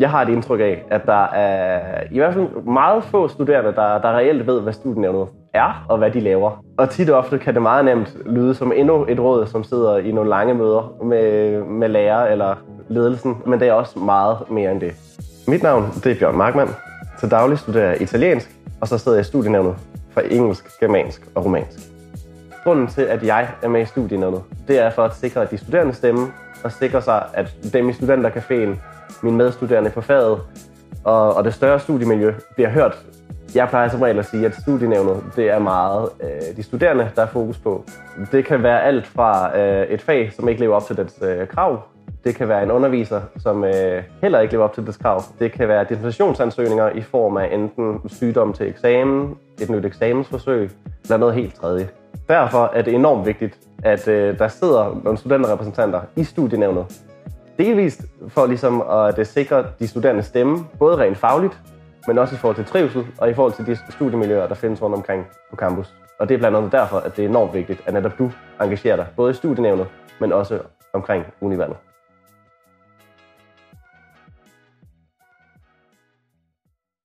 Jeg har et indtryk af, at der er i hvert fald meget få studerende, der, der reelt ved, hvad studienævnet er og hvad de laver. Og tit og ofte kan det meget nemt lyde som endnu et råd, som sidder i nogle lange møder med, med lærer eller ledelsen, men det er også meget mere end det. Mit navn det er Bjørn Markmann. Til daglig studerer jeg italiensk, og så sidder jeg i studienævnet for engelsk, germansk og romansk. Grunden til, at jeg er med i studienævnet, det er for at sikre, at de studerende stemme, og sikre sig, at dem i studentercaféen, mine medstuderende på faget og, og det større studiemiljø bliver hørt. Jeg plejer som regel at sige, at studienævnet det er meget øh, de studerende, der er fokus på. Det kan være alt fra øh, et fag, som ikke lever op til dets øh, krav, det kan være en underviser, som øh, heller ikke lever op til dets krav. Det kan være dispensationsansøgninger i form af enten sygdom til eksamen, et nyt eksamensforsøg eller noget helt tredje. Derfor er det enormt vigtigt, at øh, der sidder nogle studenterrepræsentanter i studienævnet. Delvist for ligesom at øh, sikre de studerende stemme, både rent fagligt, men også i forhold til trivsel og i forhold til de studiemiljøer, der findes rundt omkring på campus. Og det er blandt andet derfor, at det er enormt vigtigt, at netop du engagerer dig både i studienævnet, men også omkring univandet.